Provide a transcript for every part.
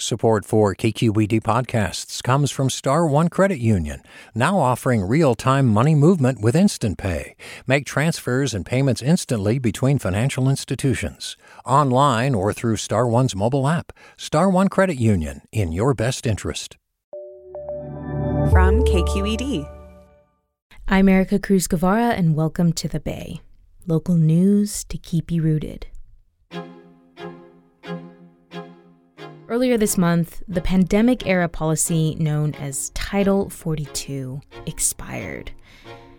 Support for KQED podcasts comes from Star One Credit Union, now offering real-time money movement with Instant Pay. Make transfers and payments instantly between financial institutions, online or through Star One's mobile app. Star One Credit Union, in your best interest. From KQED. I'm Ericka Cruz Guevarra, and welcome to the Bay. Local news to keep you rooted. Earlier this month, the pandemic era policy known as Title 42 expired.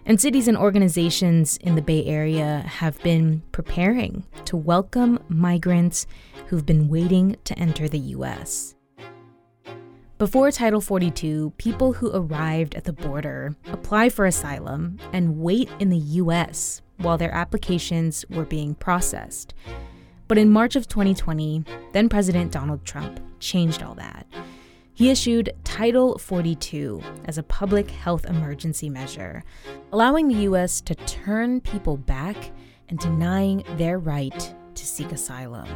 And cities and organizations in the Bay Area have been preparing to welcome migrants who've been waiting to enter the U.S. Before Title 42, people who arrived at the border apply for asylum and wait in the U.S. while their applications were being processed. But in March of 2020, then President Donald Trump changed all that. He issued Title 42 as a public health emergency measure, allowing the U.S. to turn people back and denying their right to seek asylum.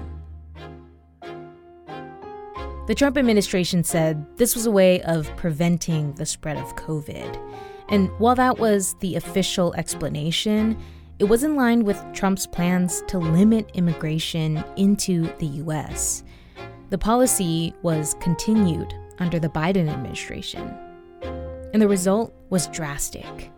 The Trump administration said this was a way of preventing the spread of COVID. And while that was the official explanation, it was in line with Trump's plans to limit immigration into the US. The policy was continued under the Biden administration. And the result was drastic.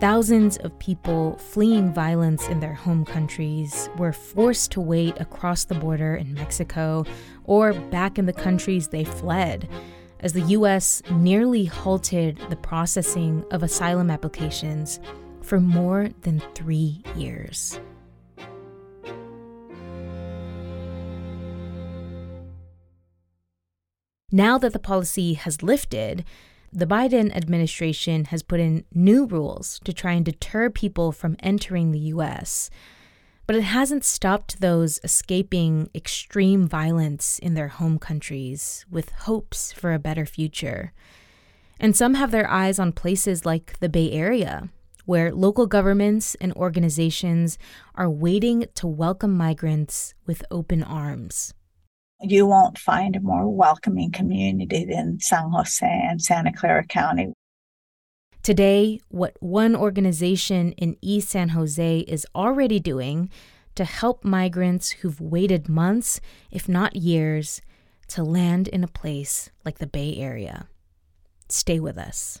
Thousands of people fleeing violence in their home countries were forced to wait across the border in Mexico or back in the countries they fled, as the US nearly halted the processing of asylum applications for more than three years. Now that the policy has lifted, the Biden administration has put in new rules to try and deter people from entering the US. But it hasn't stopped those escaping extreme violence in their home countries with hopes for a better future. And some have their eyes on places like the Bay Area, where local governments and organizations are waiting to welcome migrants with open arms. You won't find a more welcoming community than San Jose and Santa Clara County. Today, what one organization in East San Jose is already doing to help migrants who've waited months, if not years, to land in a place like the Bay Area. Stay with us.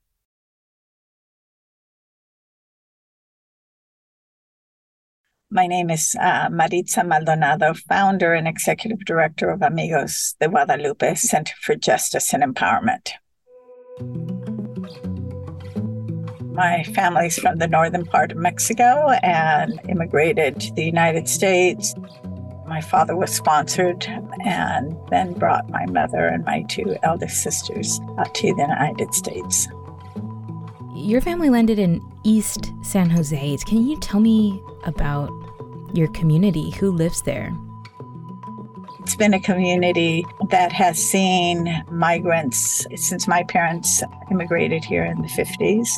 My name is uh, Maritza Maldonado, founder and executive director of Amigos de Guadalupe Center for Justice and Empowerment. My family's from the northern part of Mexico and immigrated to the United States. My father was sponsored and then brought my mother and my two eldest sisters uh, to the United States. Your family landed in East San Jose. Can you tell me about your community? Who lives there? It's been a community that has seen migrants since my parents immigrated here in the 50s.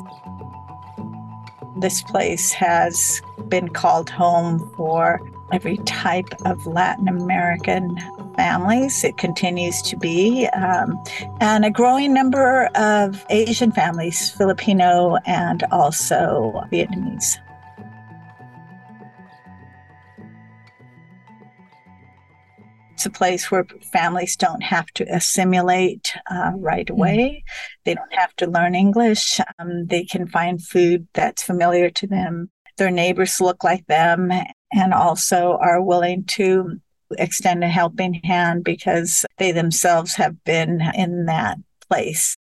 This place has been called home for every type of Latin American families. It continues to be, um, and a growing number of Asian families, Filipino and also Vietnamese. It's a place where families don't have to assimilate uh, right mm. away. Mm. They don't have to learn English. Um, they can find food that's familiar to them. Their neighbors look like them and also are willing to extend a helping hand because they themselves have been in that place.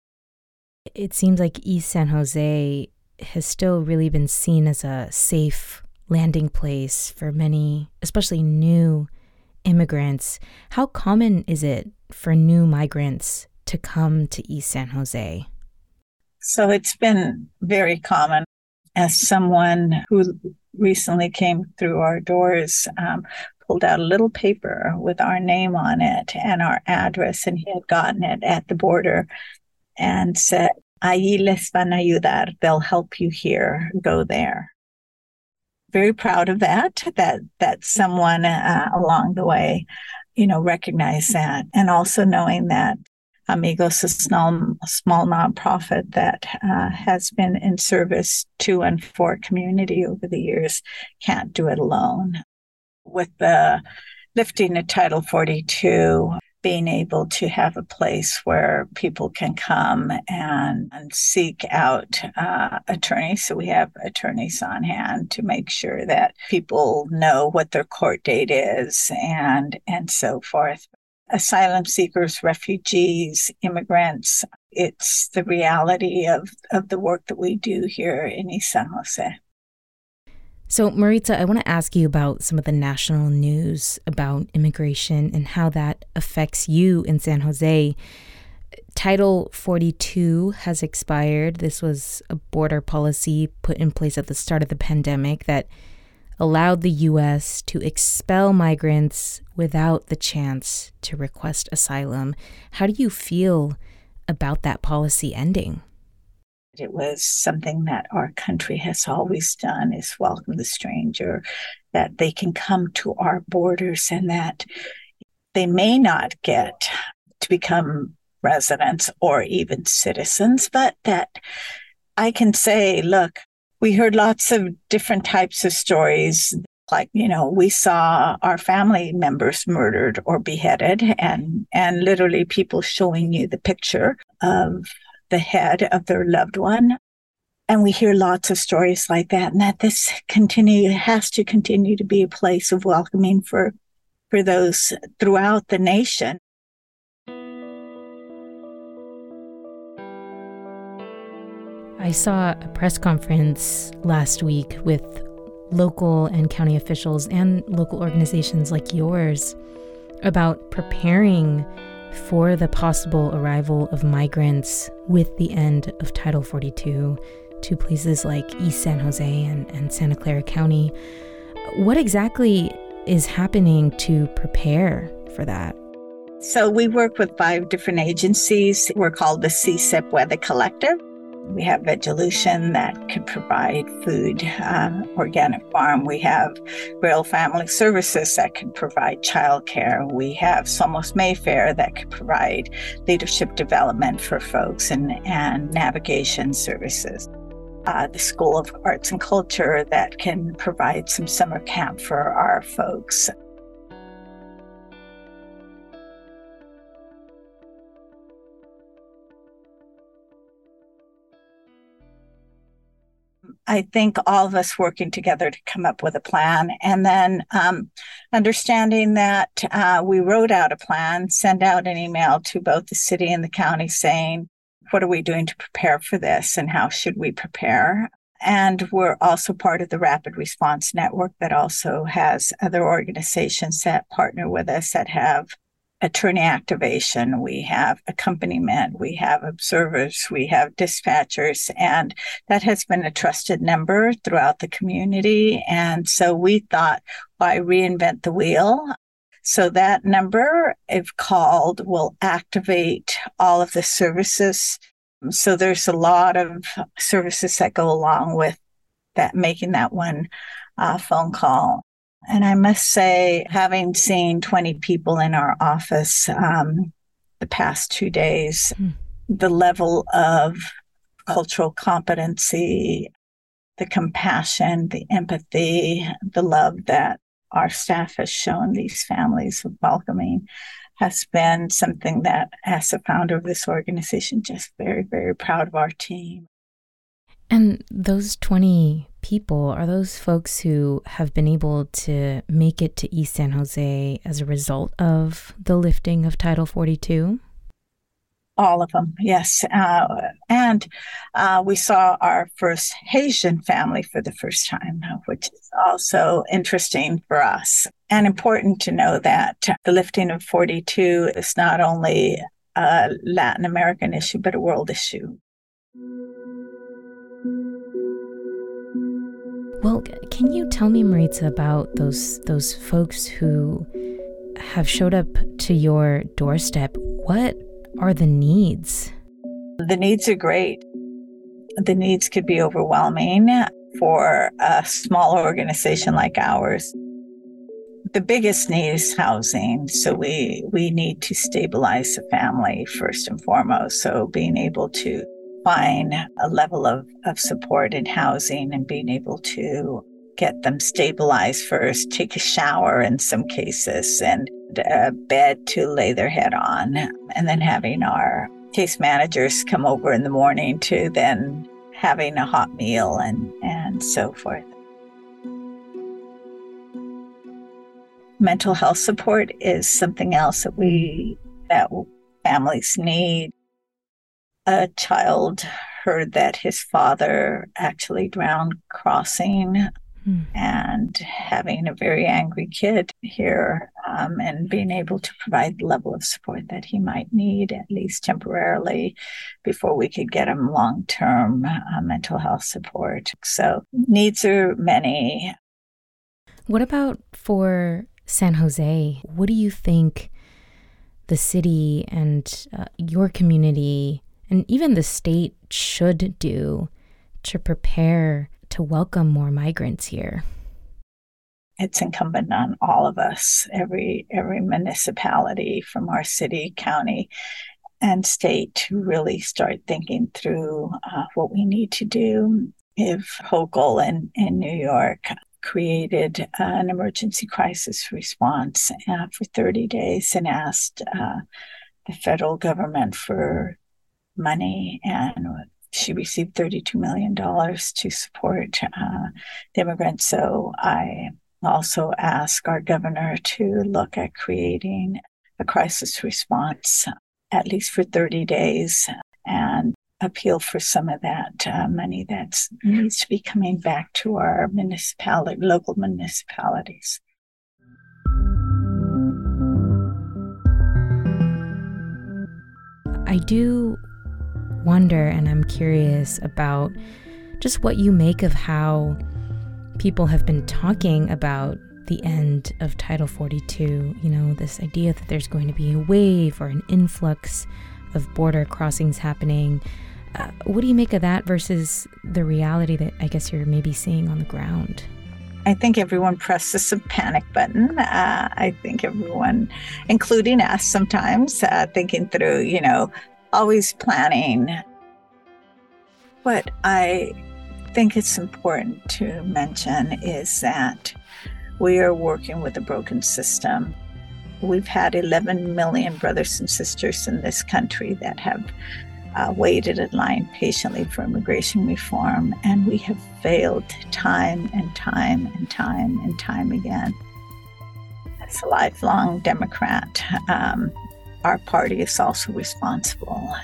It seems like East San Jose has still really been seen as a safe landing place for many, especially new immigrants. How common is it for new migrants to come to East San Jose? So it's been very common. As someone who recently came through our doors, um, pulled out a little paper with our name on it and our address, and he had gotten it at the border and said, Ahí les van a ayudar. They'll help you here. Go there. Very proud of that, that, that someone uh, along the way, you know, recognized that. And also knowing that Amigos, a small, small nonprofit that uh, has been in service to and for community over the years, can't do it alone. With the lifting of Title 42, being able to have a place where people can come and, and seek out uh, attorneys. So we have attorneys on hand to make sure that people know what their court date is and and so forth asylum seekers, refugees, immigrants. It's the reality of, of the work that we do here in East San Jose. So, Maritza, I want to ask you about some of the national news about immigration and how that affects you in San Jose. Title 42 has expired. This was a border policy put in place at the start of the pandemic that allowed the U.S. to expel migrants without the chance to request asylum. How do you feel about that policy ending? It was something that our country has always done is welcome the stranger, that they can come to our borders and that they may not get to become residents or even citizens, but that I can say, look, we heard lots of different types of stories. Like, you know, we saw our family members murdered or beheaded and, and literally people showing you the picture of the head of their loved one. And we hear lots of stories like that and that this continue has to continue to be a place of welcoming for, for those throughout the nation. I saw a press conference last week with local and county officials and local organizations like yours about preparing for the possible arrival of migrants with the end of Title 42 to places like East San Jose and, and Santa Clara County. What exactly is happening to prepare for that? So, we work with five different agencies. We're called the Si Se Puede Collective. We have Veggielution that can provide food, um, organic farm. We have Grail Family Services that can provide childcare. We have Somos Mayfair that can provide leadership development for folks and, and navigation services. Uh, the School of Arts and Culture that can provide some summer camp for our folks. I think all of us working together to come up with a plan and then um, understanding that uh, we wrote out a plan, send out an email to both the city and the county saying, what are we doing to prepare for this and how should we prepare? And we're also part of the Rapid Response Network that also has other organizations that partner with us that have attorney activation, we have accompaniment, we have observers, we have dispatchers, and that has been a trusted number throughout the community. And so we thought, why reinvent the wheel? So that number, if called, will activate all of the services. So there's a lot of services that go along with that, making that one uh, phone call. And I must say, having seen 20 people in our office um, the past two days, mm. the level of cultural competency, the compassion, the empathy, the love that our staff has shown these families of welcoming has been something that, as the founder of this organization, just very, very proud of our team. And those 20 people are those folks who have been able to make it to East San Jose as a result of the lifting of Title 42? All of them, yes. Uh, and uh, we saw our first Haitian family for the first time, which is also interesting for us. And important to know that the lifting of 42 is not only a Latin American issue, but a world issue. Well, can you tell me, Maritza, about those those folks who have showed up to your doorstep? What are the needs? The needs are great. The needs could be overwhelming for a small organization like ours. The biggest need is housing. So we we need to stabilize the family first and foremost. So being able to find a level of, of support in housing and being able to get them stabilized first, take a shower in some cases, and a bed to lay their head on, and then having our case managers come over in the morning to then having a hot meal and, and so forth. Mental health support is something else that we that families need. A child heard that his father actually drowned crossing Hmm. and having a very angry kid here um, and being able to provide the level of support that he might need, at least temporarily, before we could get him long term uh, mental health support. So, needs are many. What about for San Jose? What do you think the city and uh, your community and even the state should do to prepare to welcome more migrants here? It's incumbent on all of us, every every municipality from our city, county, and state to really start thinking through uh, what we need to do. If Hochul in, in New York created an emergency crisis response uh, for 30 days and asked uh, the federal government for money and she received $32 million to support uh, the immigrants. So I also ask our governor to look at creating a crisis response, at least for 30 days, and appeal for some of that uh, money that needs to be coming back to our municipality, local municipalities. I do wonder and I'm curious about just what you make of how people have been talking about the end of Title 42. You know, this idea that there's going to be a wave or an influx of border crossings happening. Uh, what do you make of that versus the reality that I guess you're maybe seeing on the ground? I think everyone presses a panic button. Uh, I think everyone, including us sometimes, uh, thinking through, you know, always planning. What I think it's important to mention is that we are working with a broken system. We've had 11 million brothers and sisters in this country that have uh, waited in line patiently for immigration reform, and we have failed time and time and time and time again. As a lifelong Democrat, um, our party is also responsible.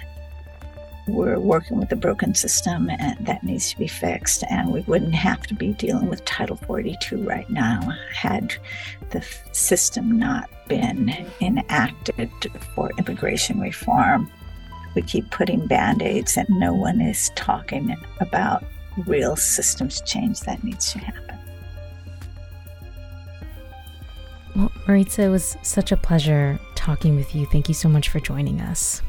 We're working with a broken system and that needs to be fixed. And we wouldn't have to be dealing with Title 42 right now had the system not been enacted for immigration reform. We keep putting band aids, and no one is talking about real systems change that needs to happen. Well, Maritza, it was such a pleasure talking with you. Thank you so much for joining us.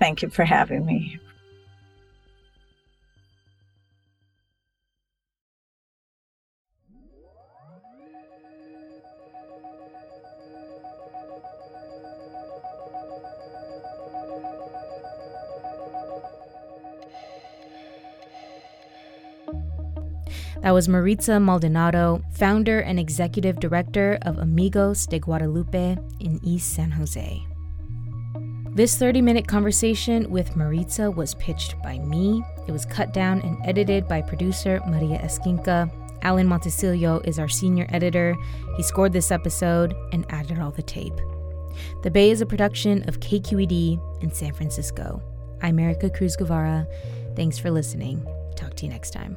Thank you for having me. That was Maritza Maldonado, founder and executive director of Amigos de Guadalupe in East San Jose. This 30 minute conversation with Maritza was pitched by me. It was cut down and edited by producer Maria Esquinca. Alan Montecillo is our senior editor. He scored this episode and added all the tape. The Bay is a production of KQED in San Francisco. I'm Ericka Cruz Guevarra. Thanks for listening. Talk to you next time.